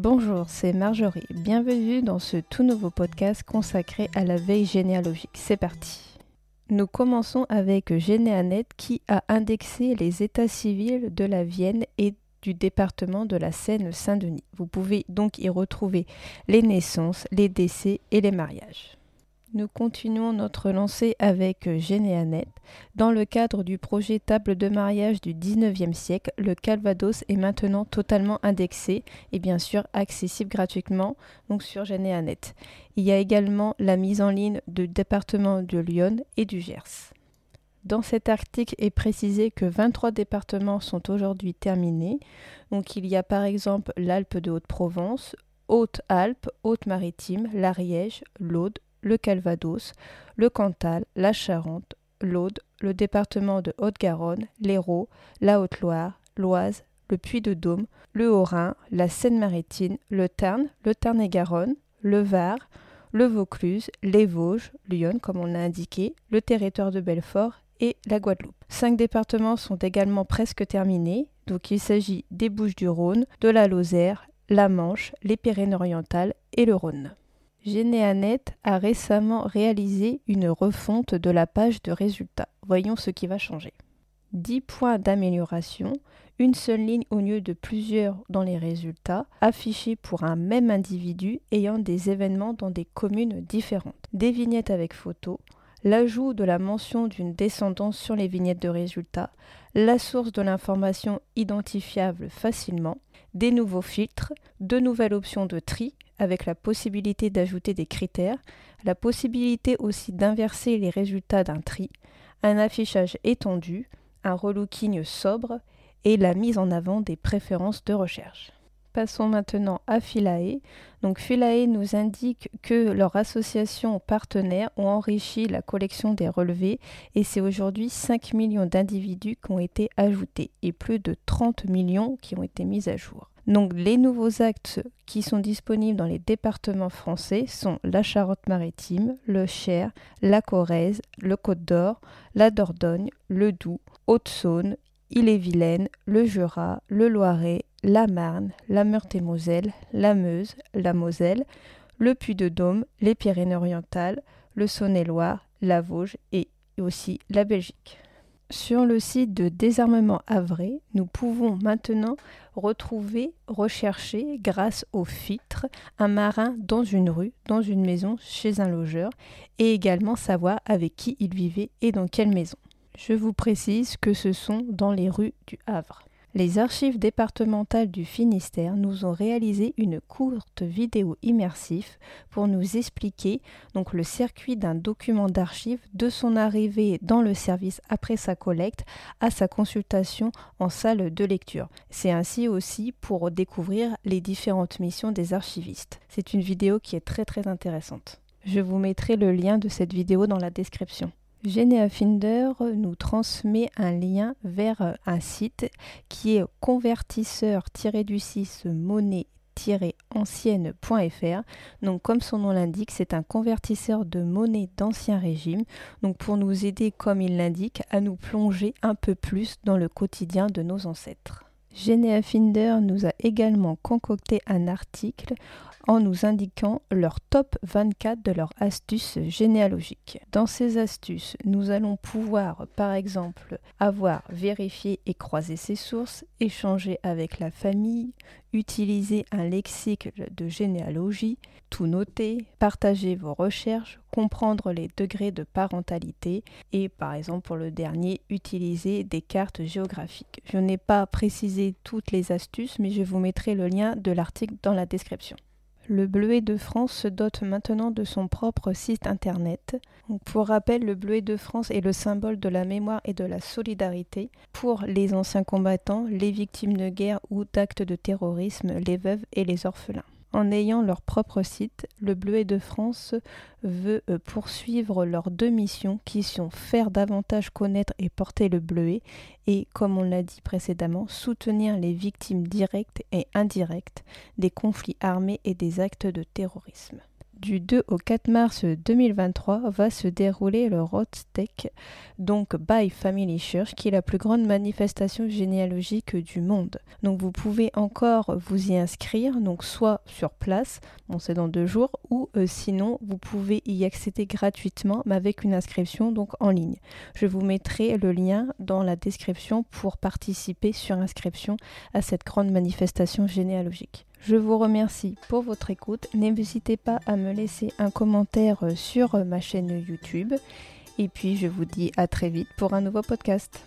Bonjour, c'est Marjorie. Bienvenue dans ce tout nouveau podcast consacré à la veille généalogique. C'est parti. Nous commençons avec Généanet qui a indexé les états civils de la Vienne et du département de la Seine-Saint-Denis. Vous pouvez donc y retrouver les naissances, les décès et les mariages. Nous continuons notre lancée avec Généanet. Dans le cadre du projet table de mariage du 19e siècle, le Calvados est maintenant totalement indexé et bien sûr accessible gratuitement donc sur Généanet. Il y a également la mise en ligne du département de Lyon et du Gers. Dans cet article est précisé que 23 départements sont aujourd'hui terminés. Donc il y a par exemple l'Alpe de Haute-Provence, Haute-Alpes, Haute-Maritime, l'Ariège, l'Aude, le Calvados, le Cantal, la Charente, l'Aude, le département de Haute-Garonne, l'Hérault, la Haute-Loire, l'Oise, le Puy-de-Dôme, le Haut-Rhin, la Seine-Maritime, le Tarn, le Tarn-et-Garonne, le Var, le Vaucluse, les Vosges, Lyon comme on l'a indiqué, le territoire de Belfort et la Guadeloupe. Cinq départements sont également presque terminés, donc il s'agit des Bouches-du-Rhône, de la Lozère, la Manche, les Pyrénées-Orientales et le Rhône. Généanet a récemment réalisé une refonte de la page de résultats. Voyons ce qui va changer. 10 points d'amélioration, une seule ligne au lieu de plusieurs dans les résultats, affichés pour un même individu ayant des événements dans des communes différentes. Des vignettes avec photos, l'ajout de la mention d'une descendance sur les vignettes de résultats, la source de l'information identifiable facilement, des nouveaux filtres, de nouvelles options de tri avec la possibilité d'ajouter des critères, la possibilité aussi d'inverser les résultats d'un tri, un affichage étendu, un relooking sobre et la mise en avant des préférences de recherche. Passons maintenant à Philae. Donc Philae nous indique que leur association partenaire ont enrichi la collection des relevés et c'est aujourd'hui 5 millions d'individus qui ont été ajoutés et plus de 30 millions qui ont été mis à jour. Donc les nouveaux actes qui sont disponibles dans les départements français sont la Charente-Maritime, le Cher, la Corrèze, le Côte-d'Or, la Dordogne, le Doubs, Haute-Saône, Ille-et-Vilaine, le Jura, le Loiret, la Marne, la Meurthe-et-Moselle, la Meuse, la Moselle, le Puy-de-Dôme, les Pyrénées-Orientales, le Saône-et-Loire, la Vosges et aussi la Belgique. Sur le site de Désarmement Havre, nous pouvons maintenant retrouver, rechercher, grâce au filtre, un marin dans une rue, dans une maison, chez un logeur, et également savoir avec qui il vivait et dans quelle maison. Je vous précise que ce sont dans les rues du Havre. Les archives départementales du Finistère nous ont réalisé une courte vidéo immersive pour nous expliquer donc le circuit d'un document d'archives de son arrivée dans le service après sa collecte à sa consultation en salle de lecture. C'est ainsi aussi pour découvrir les différentes missions des archivistes. C'est une vidéo qui est très très intéressante. Je vous mettrai le lien de cette vidéo dans la description. Finder nous transmet un lien vers un site qui est convertisseur-du-6 monnaie ancienne.fr. Donc comme son nom l'indique, c'est un convertisseur de monnaie d'ancien régime. Donc pour nous aider, comme il l'indique, à nous plonger un peu plus dans le quotidien de nos ancêtres. Finder nous a également concocté un article en nous indiquant leur top 24 de leurs astuces généalogiques. Dans ces astuces, nous allons pouvoir par exemple avoir vérifié et croisé ses sources, échanger avec la famille, utiliser un lexique de généalogie, tout noter, partager vos recherches, comprendre les degrés de parentalité et par exemple pour le dernier, utiliser des cartes géographiques. Je n'ai pas précisé toutes les astuces mais je vous mettrai le lien de l'article dans la description. Le Bleuet de France se dote maintenant de son propre site internet. pour rappel, le Bleuet de France est le symbole de la mémoire et de la solidarité pour les anciens combattants, les victimes de guerre ou d'actes de terrorisme, les veuves et les orphelins. En ayant leur propre site, le Bleuet de France veut euh, poursuivre leurs deux missions qui sont faire davantage connaître et porter le bleuet et, comme on l'a dit précédemment, soutenir les victimes directes et indirectes des conflits armés et des actes de terrorisme. Du 2 au 4 mars 2023 va se dérouler le Rotstech, donc by Family Church, qui est la plus grande manifestation généalogique du monde. Donc vous pouvez encore vous y inscrire, donc soit sur place, bon c'est dans deux jours, ou euh, sinon vous pouvez y accéder gratuitement, mais avec une inscription donc en ligne. Je vous mettrai le lien dans la description pour participer sur inscription à cette grande manifestation généalogique. Je vous remercie pour votre écoute. N'hésitez pas à me laisser un commentaire sur ma chaîne YouTube. Et puis je vous dis à très vite pour un nouveau podcast.